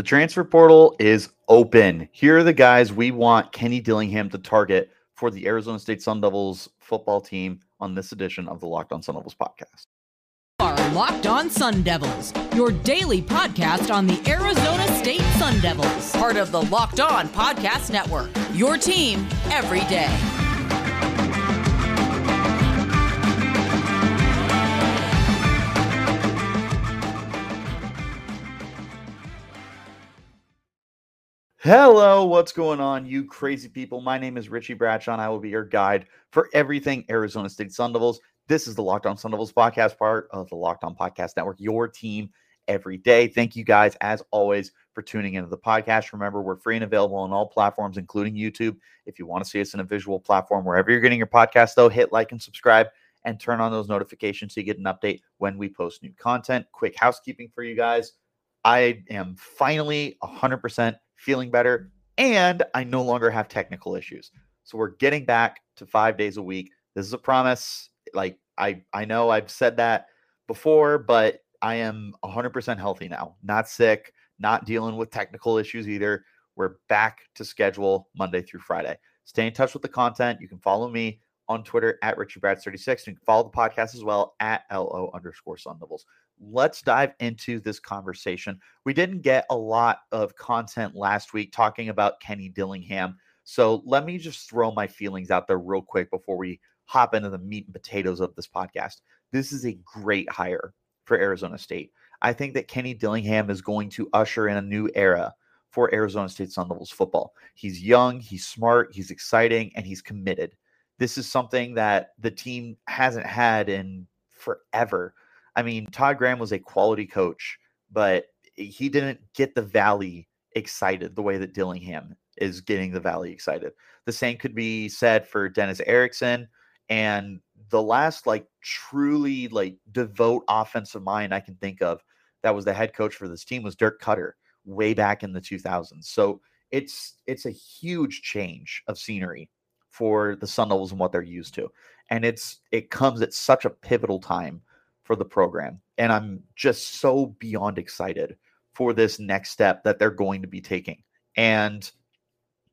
The transfer portal is open. Here are the guys we want Kenny Dillingham to target for the Arizona State Sun Devils football team on this edition of the Locked On Sun Devils podcast. Are Locked On Sun Devils, your daily podcast on the Arizona State Sun Devils, part of the Locked On Podcast Network. Your team every day. Hello, what's going on, you crazy people? My name is Richie Bradshaw, and I will be your guide for everything Arizona State Sun Devils. This is the Locked On Sun Devils podcast, part of the Locked On Podcast Network, your team every day. Thank you guys, as always, for tuning into the podcast. Remember, we're free and available on all platforms, including YouTube. If you want to see us in a visual platform, wherever you're getting your podcast, though, hit like and subscribe and turn on those notifications so you get an update when we post new content. Quick housekeeping for you guys. I am finally 100% feeling better, and I no longer have technical issues. So we're getting back to five days a week. This is a promise. Like I, I know I've said that before, but I am 100% healthy now. Not sick, not dealing with technical issues either. We're back to schedule Monday through Friday. Stay in touch with the content. You can follow me on Twitter at RichardBrad36. You can follow the podcast as well at LO underscore Sun Devils let's dive into this conversation. We didn't get a lot of content last week talking about Kenny Dillingham. So let me just throw my feelings out there real quick before we hop into the meat and potatoes of this podcast. This is a great hire for Arizona State. I think that Kenny Dillingham is going to usher in a new era for Arizona State Sun Devils football. He's young, he's smart, he's exciting, and he's committed. This is something that the team hasn't had in forever. I mean, Todd Graham was a quality coach, but he didn't get the Valley excited the way that Dillingham is getting the Valley excited. The same could be said for Dennis Erickson and the last like truly like devout offensive mind I can think of that was the head coach for this team was Dirk Koetter way back in the 2000s. So it's it's a huge change of scenery for the Sun Devils and what they're used to. And it's it comes at such a pivotal time for the program. And I'm just so beyond excited for this next step that they're going to be taking. And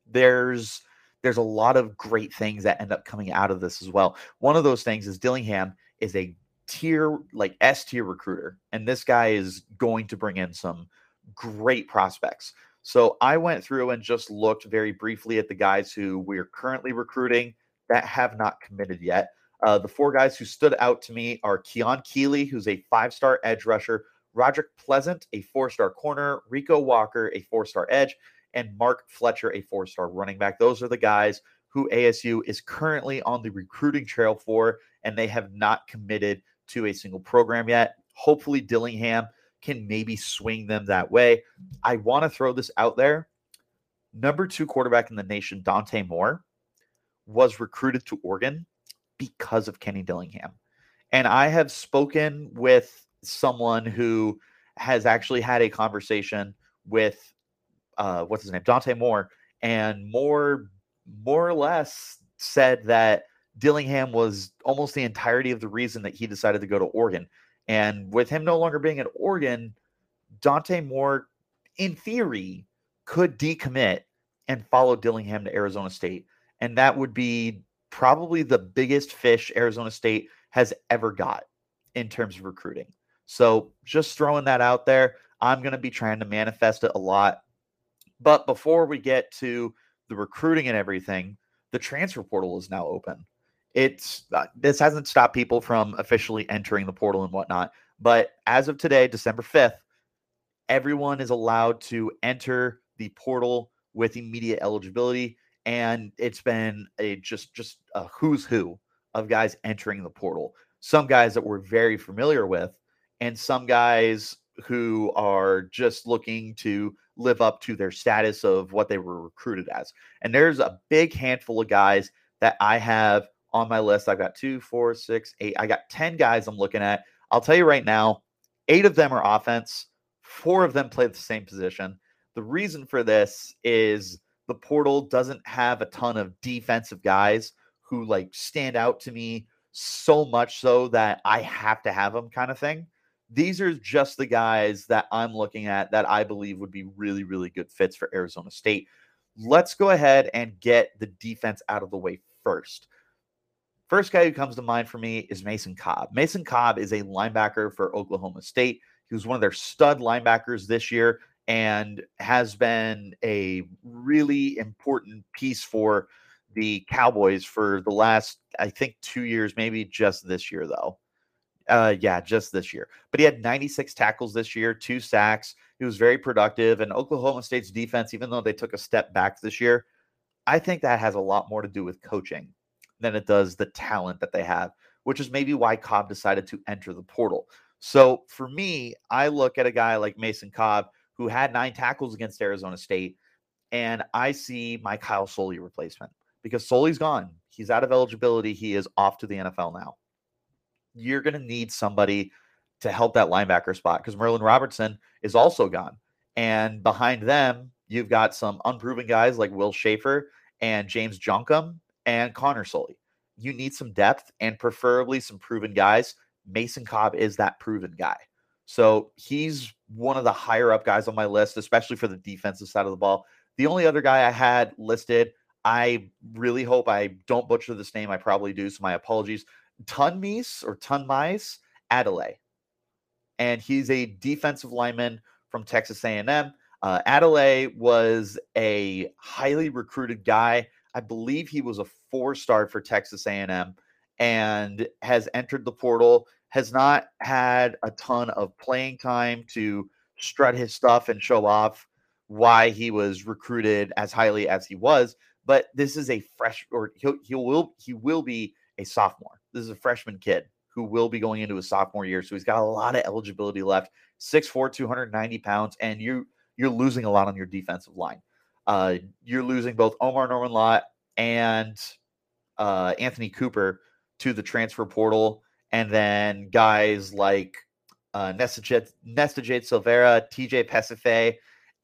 there's there's a lot of great things that end up coming out of this as well. One of those things is Dillingham is a tier like S tier recruiter, and this guy is going to bring in some great prospects. So I went through and just looked very briefly at the guys who we're currently recruiting that have not committed yet. Uh, the four guys who stood out to me are Keon Keeley, who's a five star edge rusher, Roderick Pleasant, a four star corner, Rico Walker, a four star edge, and Mark Fletcher, a four star running back. Those are the guys who ASU is currently on the recruiting trail for, and they have not committed to a single program yet. Hopefully, Dillingham can maybe swing them that way. I want to throw this out there. Number two quarterback in the nation, Dante Moore, was recruited to Oregon because of Kenny Dillingham. And I have spoken with someone who has actually had a conversation with uh, what's his name, Dante Moore, and more more or less said that Dillingham was almost the entirety of the reason that he decided to go to Oregon. And with him no longer being at Oregon, Dante Moore, in theory, could decommit and follow Dillingham to Arizona State. And that would be probably the biggest fish Arizona State has ever got in terms of recruiting. So just throwing that out there. I'm going to be trying to manifest it a lot. But before we get to the recruiting and everything, the transfer portal is now open. It's uh, this hasn't stopped people from officially entering the portal and whatnot. But as of today, December 5th, everyone is allowed to enter the portal with immediate eligibility and it's been a just just a who's who of guys entering the portal. Some guys that we're very familiar with, and some guys who are just looking to live up to their status of what they were recruited as. And there's a big handful of guys that I have on my list. I've got two, four, six, eight. I got 10 guys I'm looking at. I'll tell you right now, eight of them are offense, four of them play the same position. The reason for this is the portal doesn't have a ton of defensive guys who like stand out to me so much so that I have to have them kind of thing. these are just the guys that I'm looking at that I believe would be really, really good fits for Arizona State. Let's go ahead and get the defense out of the way first. First guy who comes to mind for me is Mason Cobb. Mason Cobb is a linebacker for Oklahoma State. He was one of their stud linebackers this year and has been a really important piece for the Cowboys for the last, I think, two years, maybe just this year, though. Uh, yeah, just this year. But he had 96 tackles this year, two sacks. He was very productive. And Oklahoma State's defense, even though they took a step back this year, I think that has a lot more to do with coaching than it does the talent that they have, which is maybe why Cobb decided to enter the portal. So for me, I look at a guy like Mason Cobb who had nine tackles against Arizona State, and I see my Kyle Soelle replacement because Soelle's gone. He's out of eligibility. He is off to the NFL now. You're going to need somebody to help that linebacker spot because Merlin Robertson is also gone. And behind them, you've got some unproven guys like Will Schaefer and James Joncom and Connor Soelle. You need some depth and preferably some proven guys. Mason Cobb is that proven guy. So he's one of the higher up guys on my list, especially for the defensive side of the ball. The only other guy I had listed, I really hope I don't butcher this name. I probably do, so my apologies. Tunmise or Tunmise Adeleye. And he's a defensive lineman from Texas A&M. Uh, Adeleye was a highly recruited guy. I believe he was a four-star for Texas A&M and has entered the portal has not had a ton of playing time to strut his stuff and show off why he was recruited as highly as he was. But this is a fresh, or he he will he will be a sophomore. This is a freshman kid who will be going into his sophomore year, so he's got a lot of eligibility left. 6'4", 290 pounds, and you you're losing a lot on your defensive line. Uh, you're losing both Omar Norman Lott and uh, Anthony Cooper to the transfer portal and then guys like uh, Jade Silvera, TJ Pesefea,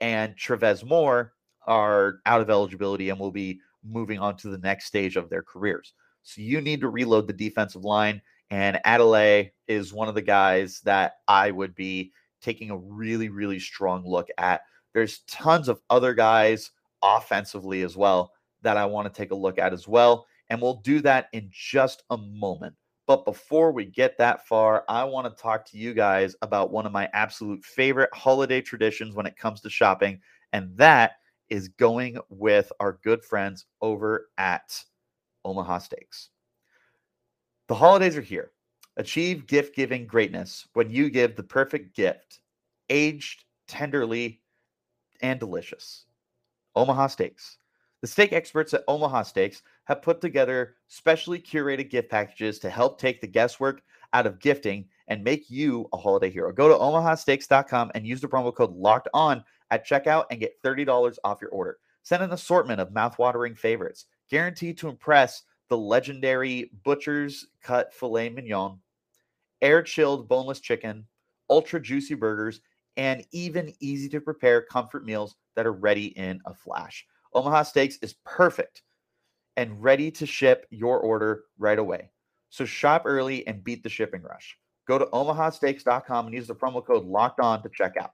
and Travez Moore are out of eligibility and will be moving on to the next stage of their careers. So you need to reload the defensive line. And Adeleye is one of the guys that I would be taking a really, really strong look at. There's tons of other guys offensively as well that I want to take a look at as well. And we'll do that in just a moment. But before we get that far, I want to talk to you guys about one of my absolute favorite holiday traditions when it comes to shopping, and that is going with our good friends over at Omaha Steaks. The holidays are here. Achieve gift giving greatness when you give the perfect gift, aged tenderly and delicious. Omaha Steaks. The steak experts at Omaha Steaks have put together specially curated gift packages to help take the guesswork out of gifting and make you a holiday hero. Go to omahasteaks.com and use the promo code locked on at checkout and get $30 off your order. Send an assortment of mouthwatering favorites, guaranteed to impress the legendary Butcher's Cut Filet Mignon, air chilled boneless chicken, ultra juicy burgers, and even easy to prepare comfort meals that are ready in a flash. Omaha Steaks is perfect and ready to ship your order right away. So shop early and beat the shipping rush. Go to omahasteaks.com and use the promo code locked on to check out.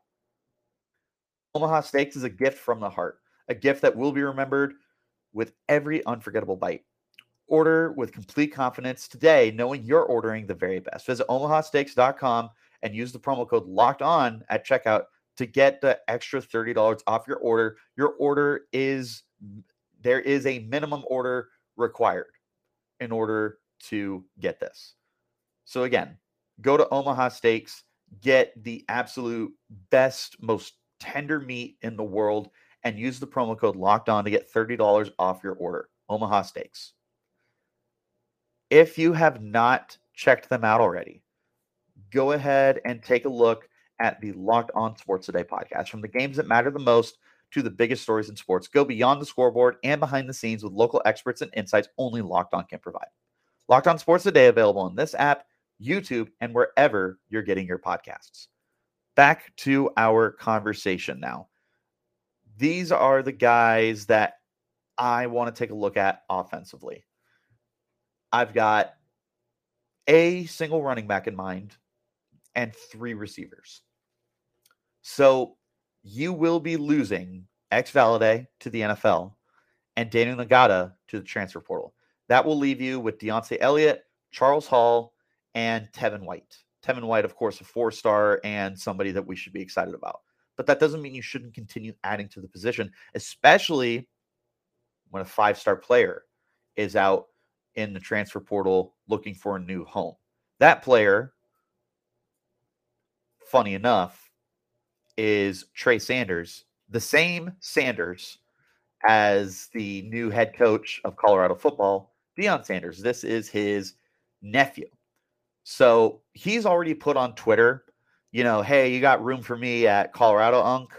Omaha Steaks is a gift from the heart, a gift that will be remembered with every unforgettable bite. Order with complete confidence today, knowing you're ordering the very best. Visit omahasteaks.com and use the promo code locked on at checkout to get the extra $30 off your order. Your order is there is a minimum order required in order to get this. So again, go to Omaha Steaks, get the absolute best, most tender meat in the world, and use the promo code locked on to get $30 off your order. Omaha Steaks. If you have not checked them out already, go ahead and take a look at the Locked On Sports Today podcast from the games that matter the most to the biggest stories in sports. Go beyond the scoreboard and behind the scenes with local experts and insights only Locked On can provide. Locked On Sports Today available on this app, YouTube, and wherever you're getting your podcasts. Back to our conversation now. These are the guys that I want to take a look at offensively. I've got a single running back in mind and three receivers. So you will be losing X Valladay to the NFL and Daniel Ngata to the transfer portal. That will leave you with Deontay Elliott, Charles Hall, and Tevin White. Tevin White, of course, a four star and somebody that we should be excited about. But that doesn't mean you shouldn't continue adding to the position, especially when a five star player is out in the transfer portal looking for a new home. That player, funny enough, is Trey Sanders, the same Sanders as the new head coach of Colorado football, Deion Sanders. This is his nephew. So he's already put on Twitter, you know, hey, you got room for me at Colorado Unk,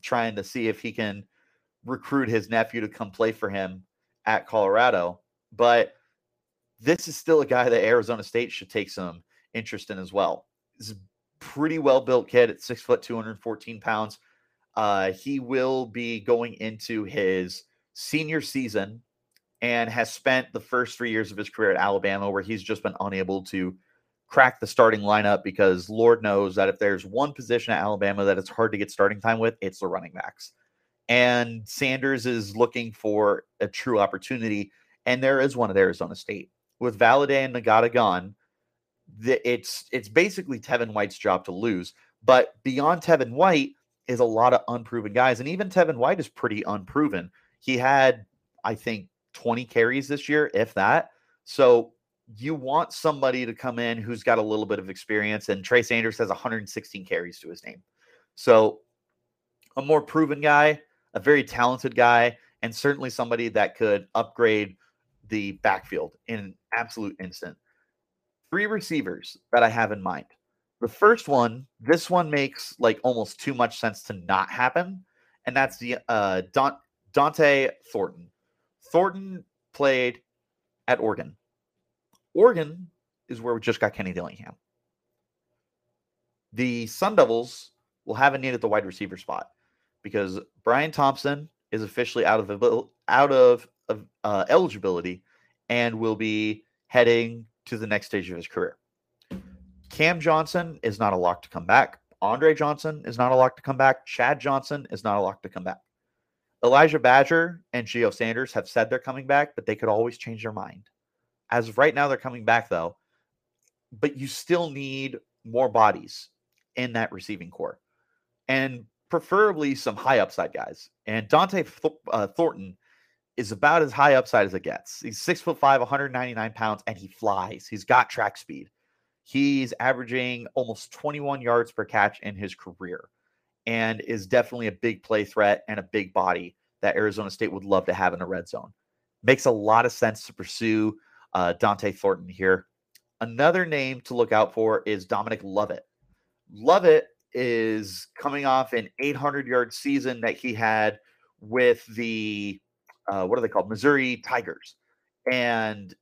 trying to see if he can recruit his nephew to come play for him at Colorado. But this is still a guy that Arizona State should take some interest in as well. Pretty well built kid at six foot, 214 pounds. Uh, he will be going into his senior season and has spent the first three years of his career at Alabama, where he's just been unable to crack the starting lineup because Lord knows that if there's one position at Alabama that it's hard to get starting time with, it's the running backs. And Sanders is looking for a true opportunity, and there is one at Arizona State with Valladay and Ngata gone. The, it's it's basically Tevin White's job to lose. But beyond Tevin White, is a lot of unproven guys. And even Tevin White is pretty unproven. He had, I think, 20 carries this year, if that. So you want somebody to come in who's got a little bit of experience. And Trey Sanders has 116 carries to his name. So a more proven guy, a very talented guy, and certainly somebody that could upgrade the backfield in an absolute instant. Three receivers that I have in mind. The first one, this one makes like almost too much sense to not happen, and that's the uh, Don- Dont'e Thornton. Thornton played at Oregon. Oregon is where we just got Kenny Dillingham. The Sun Devils will have a need at the wide receiver spot because Bryan Thompson is officially out of out of, of uh, eligibility and will be heading to the next stage of his career. Cam Johnson is not a lock to come back. Andre Johnson is not a lock to come back. Chad Johnson is not a lock to come back. Elijah Badger and Geo Sanders have said they're coming back, but they could always change their mind. As of right now, they're coming back though. But you still need more bodies in that receiving core, and preferably some high upside guys. And Dante Th- uh, Thornton is about as high upside as it gets. He's six foot five, 199 pounds, and he flies. He's got track speed. He's averaging almost 21 yards per catch in his career and is definitely a big play threat and a big body that Arizona State would love to have in a red zone. Makes a lot of sense to pursue uh, Dont'e Thornton here. Another name to look out for is Dominic Lovett. Lovett is coming off an 800 yard season that he had with the, uh, what are they called? Missouri Tigers. And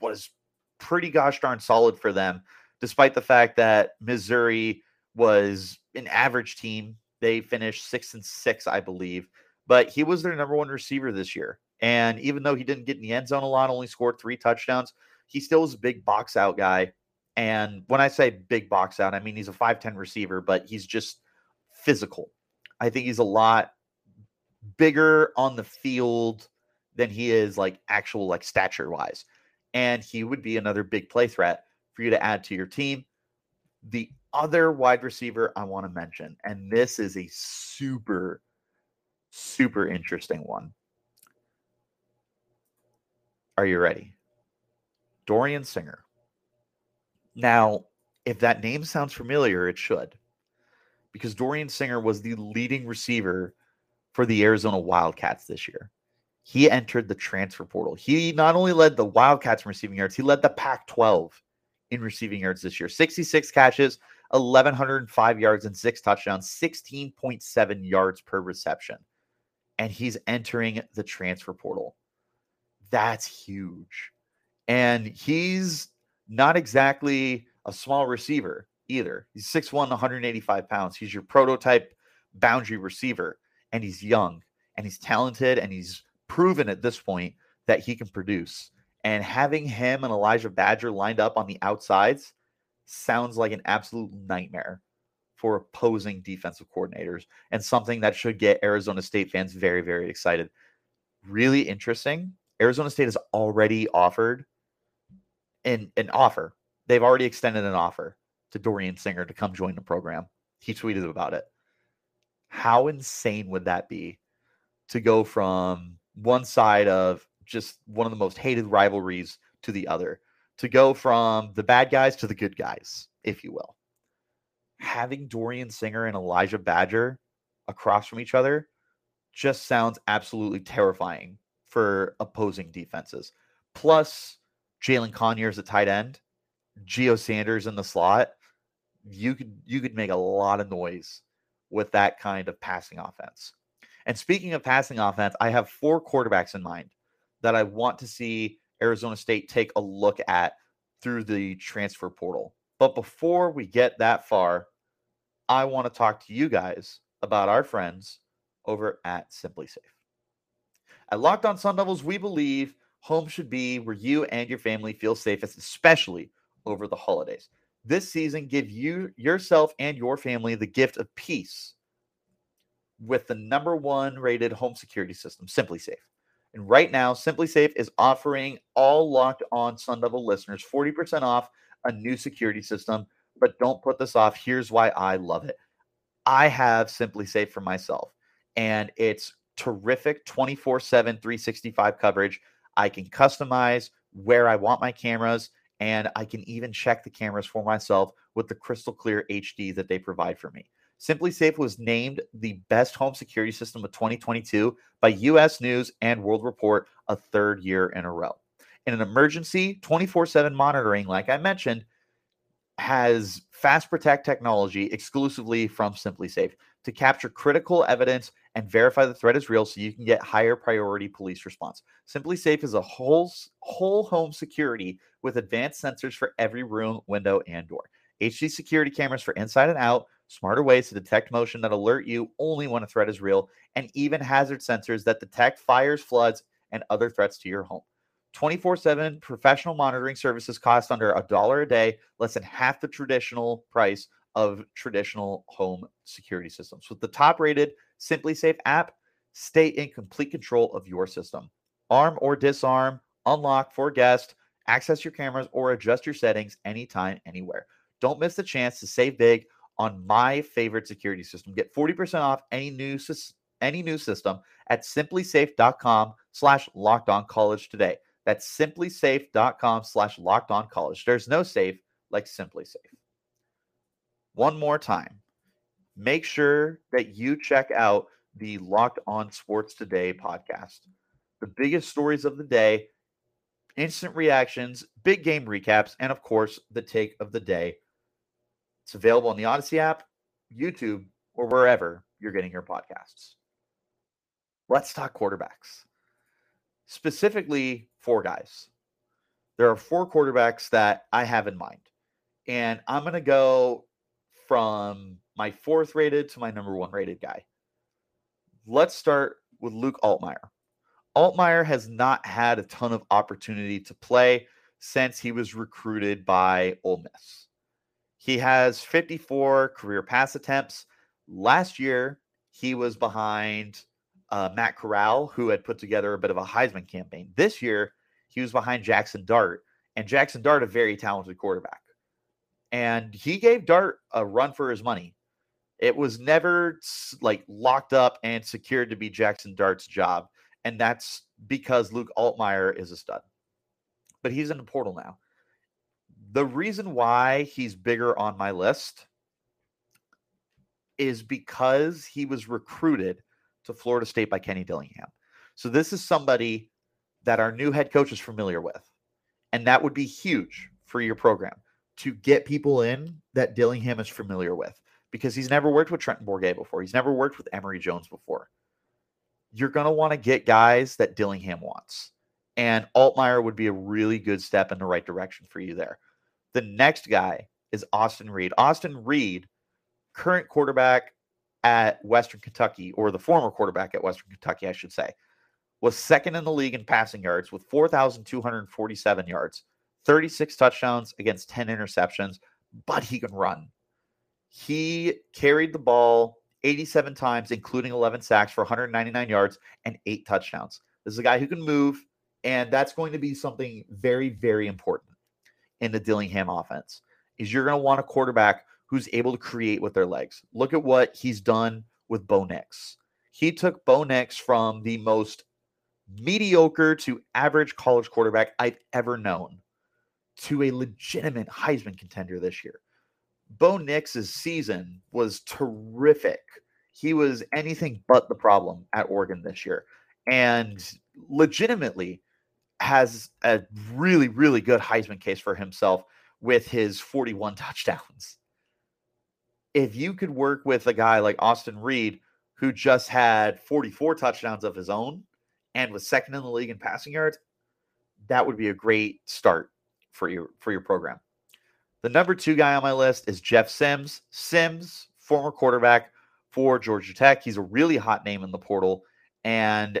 was pretty gosh darn solid for them, despite the fact that Missouri was an average team. They finished six and six, I believe, but he was their number one receiver this year. And even though he didn't get in the end zone a lot, only scored three touchdowns, he still was a big box out guy. And when I say big box out, I mean he's a 5'10 receiver, but he's just physical. I think he's a lot bigger on the field than he is like actual like stature wise and he would be another big play threat for you to add to your team. The other wide receiver I want to mention, and this is a super, super interesting one. Are you ready? Dorian Singer. Now, if that name sounds familiar, it should, because Dorian Singer was the leading receiver for the Arizona Wildcats this year he entered the transfer portal. He not only led the Wildcats in receiving yards, he led the Pac 12 in receiving yards this year 66 catches, 1,105 yards, and six touchdowns, 16.7 yards per reception. And he's entering the transfer portal. That's huge. And he's not exactly a small receiver either. He's 6'1, 185 pounds. He's your prototype boundary receiver, and he's young and he's talented and he's proven at this point that he can produce. And having him and Elijah Badger lined up on the outsides, sounds like an absolute nightmare for opposing defensive coordinators and something that should get Arizona State fans very, very excited. Really interesting. Arizona State has already offered an, an offer. They've already extended an offer to Dorian Singer to come join the program. He tweeted about it. How insane would that be to go from one side of just one of the most hated rivalries to the other, to go from the bad guys to the good guys, if you will? Having Dorian Singer and Elijah Badger across from each other just sounds absolutely terrifying for opposing defenses. Plus, Jalin Conyers at tight end, Geo Sanders in the slot. You could you could make a lot of noise with that kind of passing offense. And speaking of passing offense, I have four quarterbacks in mind that I want to see Arizona State take a look at through the transfer portal. But before we get that far, I want to talk to you guys about our friends over at SimpliSafe. At Locked On Sun Devils, we believe home should be where you and your family feel safest, especially over the holidays. This season, give you yourself and your family the gift of peace with the number one rated home security system, SimpliSafe. And right now, SimpliSafe is offering all locked on Sun Devil listeners 40% off a new security system. But don't put this off. Here's why I love it. I have SimpliSafe for myself, and it's terrific 24 7, 365 coverage. I can customize where I want my cameras, and I can even check the cameras for myself with the crystal clear HD that they provide for me. SimpliSafe was named the best home security system of 2022 by US News and World Report a third year in a row. In an emergency, 24 7 monitoring, like I mentioned, has Fast Protect technology exclusively from SimpliSafe to capture critical evidence and verify the threat is real so you can get higher priority police response. SimpliSafe is a whole whole home security with advanced sensors for every room, window, and door. HD security cameras for inside and out, smarter ways to detect motion that alert you only when a threat is real, and even hazard sensors that detect fires, floods, and other threats to your home. 24 7 professional monitoring services cost under a dollar a day, less than half the traditional price of traditional home security systems. With the top rated SimpliSafe app, stay in complete control of your system. Arm or disarm, unlock for guests, access your cameras, or adjust your settings anytime, anywhere. Don't miss the chance to save big on my favorite security system. Get 40% off any new any new system at simplisafe.com slash locked on college today. That's simplisafe.com slash locked on college. There's no safe like SimpliSafe. One more time. Make sure that you check out the Locked On Sports Today podcast. The biggest stories of the day, instant reactions, big game recaps, and of course, the take of the day it's available on the Odyssey app, YouTube, or wherever you're getting your podcasts. Let's talk quarterbacks. Specifically, four guys. There are four quarterbacks that I have in mind. And I'm going to go from my fourth rated to my number one rated guy. Let's start with Luke Altmyer. Altmyer has not had a ton of opportunity to play since he was recruited by Ole Miss. He has 54 career pass attempts. Last year, he was behind uh, Matt Corral, who had put together a bit of a Heisman campaign. This year, he was behind Jackson Dart, and Jackson Dart, a very talented quarterback. And he gave Dart a run for his money. It was never like locked up and secured to be Jackson Dart's job. And that's because Luke Altmyer is a stud. But he's in the portal now. The reason why he's bigger on my list is because he was recruited to Florida State by Kenny Dillingham. So this is somebody that our new head coach is familiar with. And that would be huge for your program to get people in that Dillingham is familiar with because he's never worked with Trenton Bourguet before. He's never worked with Emory Jones before. You're going to want to get guys that Dillingham wants. And Altmyer would be a really good step in the right direction for you there. The next guy is Austin Reed. Austin Reed, current quarterback at Western Kentucky, or the former quarterback at Western Kentucky, I should say, was second in the league in passing yards with 4,247 yards, 36 touchdowns against 10 interceptions, but he can run. He carried the ball 87 times, including 11 sacks for 199 yards and eight touchdowns. This is a guy who can move, and that's going to be something very, very important in the Dillingham offense. Is you're going to want a quarterback who's able to create with their legs. Look at what he's done with Bo Nix. He took Bo Nix from the most mediocre to average college quarterback I've ever known to a legitimate Heisman contender this year. Bo Nix's season was terrific. He was anything but the problem at Oregon this year and legitimately has a really, really good Heisman case for himself with his 41 touchdowns. If you could work with a guy like Austin Reed, who just had 44 touchdowns of his own and was second in the league in passing yards, that would be a great start for your for your program. The number two guy on my list is Jeff Sims. Sims, former quarterback for Georgia Tech. He's a really hot name in the portal and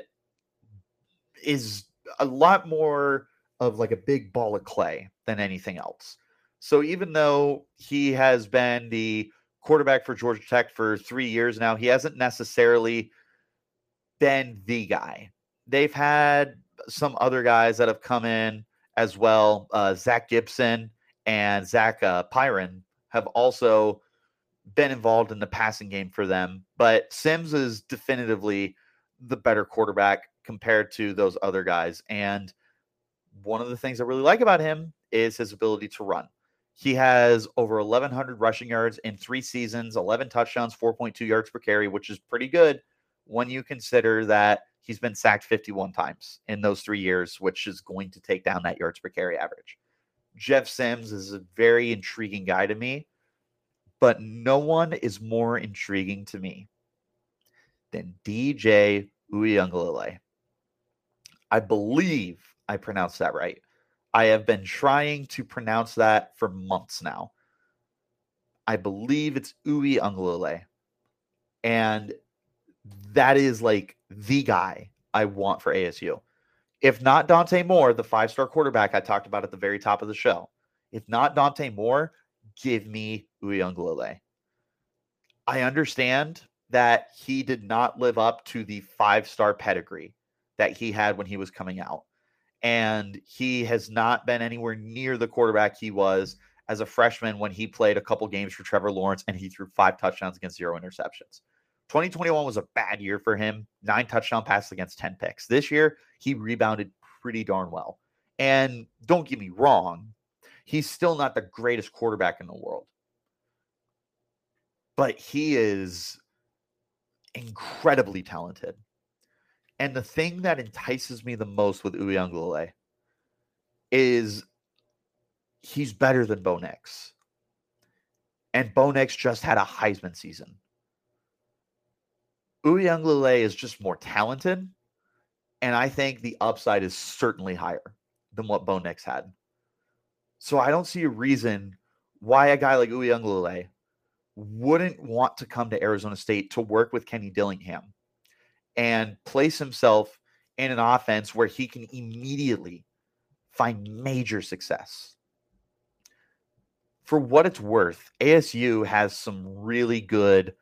is a lot more of like a big ball of clay than anything else. So even though he has been the quarterback for Georgia Tech for three years now, he hasn't necessarily been the guy. They've had some other guys that have come in as well. Uh, Zach Gibson and Zach uh, Pyron have also been involved in the passing game for them, but Sims is definitively the better quarterback compared to those other guys. And one of the things I really like about him is his ability to run. He has over 1,100 rushing yards in three seasons, 11 touchdowns, 4.2 yards per carry, which is pretty good when you consider that he's been sacked 51 times in those three years, which is going to take down that yards per carry average. Jeff Sims is a very intriguing guy to me, but no one is more intriguing to me than DJ Uiagalelei. I believe I pronounced that right. I have been trying to pronounce that for months now. I believe it's Uiagalelei. And that is like the guy I want for ASU. If not Dante Moore, the five star quarterback I talked about at the very top of the show, if not Dante Moore, give me Uiagalelei. I understand that he did not live up to the five star pedigree that he had when he was coming out. And he has not been anywhere near the quarterback he was as a freshman when he played a couple games for Trevor Lawrence and he threw five touchdowns against zero interceptions. 2021 was a bad year for him, nine touchdown passes against 10 picks. This year, he rebounded pretty darn well. And don't get me wrong, he's still not the greatest quarterback in the world. But he is incredibly talented. And the thing that entices me the most with Uiagalelei is he's better than Bo Nix. And Bo Nix just had a Heisman season. Uiagalelei is just more talented. And I think the upside is certainly higher than what Bo Nix had. So I don't see a reason why a guy like Uiagalelei wouldn't want to come to Arizona State to work with Kenny Dillingham and place himself in an offense where he can immediately find major success. For what it's worth, ASU has some really good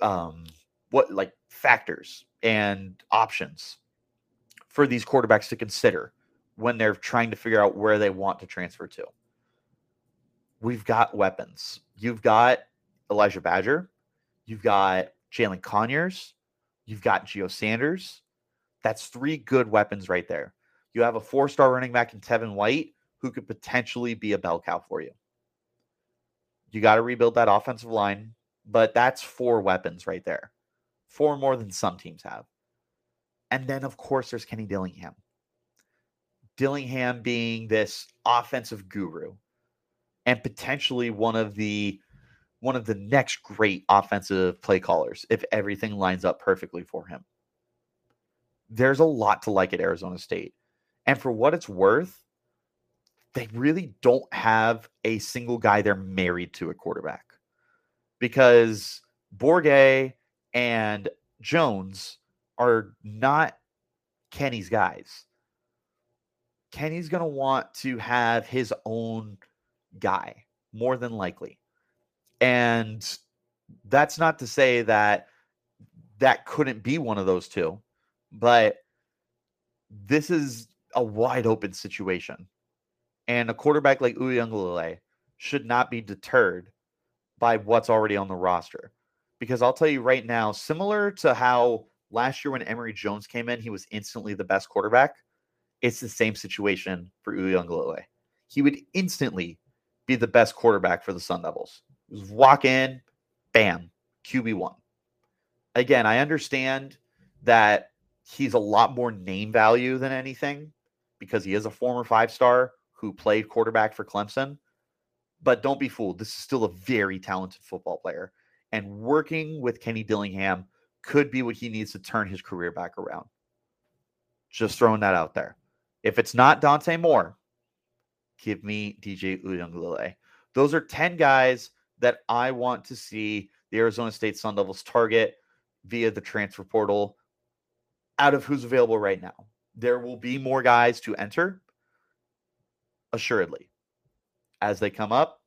um what like factors and options for these quarterbacks to consider when they're trying to figure out where they want to transfer to. We've got weapons. You've got Elijah Badger. You've got Jalin Conyers. You've got Geo Sanders. That's three good weapons right there. You have a four star running back in Tevin White who could potentially be a bell cow for you. You got to rebuild that offensive line, but that's four weapons right there. Four more than some teams have. And then, of course, there's Kenny Dillingham. Dillingham being this offensive guru and potentially one of the one of the next great offensive play callers if everything lines up perfectly for him. There's a lot to like at Arizona State. And for what it's worth, they really don't have a single guy they're married to a quarterback because Bourguet and Jones are not Kenny's guys. Kenny's going to want to have his own guy more than likely. And that's not to say that that couldn't be one of those two, but this is a wide open situation. And a quarterback like Uiagalelei should not be deterred by what's already on the roster. Because I'll tell you right now, similar to how last year when Emory Jones came in, he was instantly the best quarterback. It's the same situation for Uiagalelei. He would instantly be the best quarterback for the Sun Devils. Walk in, bam, QB1. Again, I understand that he's a lot more name value than anything because he is a former five star who played quarterback for Clemson. But don't be fooled. This is still a very talented football player. And working with Kenny Dillingham could be what he needs to turn his career back around. Just throwing that out there. If it's not Dante Moore, give me DJ Uiagalelei. Those are 10 guys that I want to see the Arizona State Sun Devils target via the transfer portal out of who's available right now. There will be more guys to enter, assuredly. As they come up,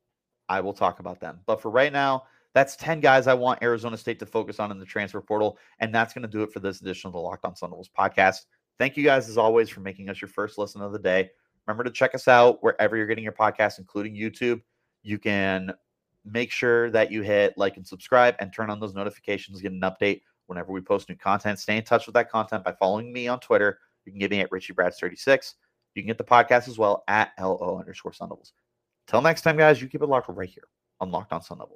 I will talk about them. But for right now, that's 10 guys I want Arizona State to focus on in the transfer portal. And that's going to do it for this edition of the Locked On Sun Devils podcast. Thank you guys, as always, for making us your first listen of the day. Remember to check us out wherever you're getting your podcast, including YouTube. You can make sure that you hit like and subscribe and turn on those notifications, get an update whenever we post new content. Stay in touch with that content by following me on Twitter. You can get me at Richie Brads36. You can get the podcast as well at LO underscore Sun Devils. Till next time, guys, you keep it locked right here on Locked On Sun Devils.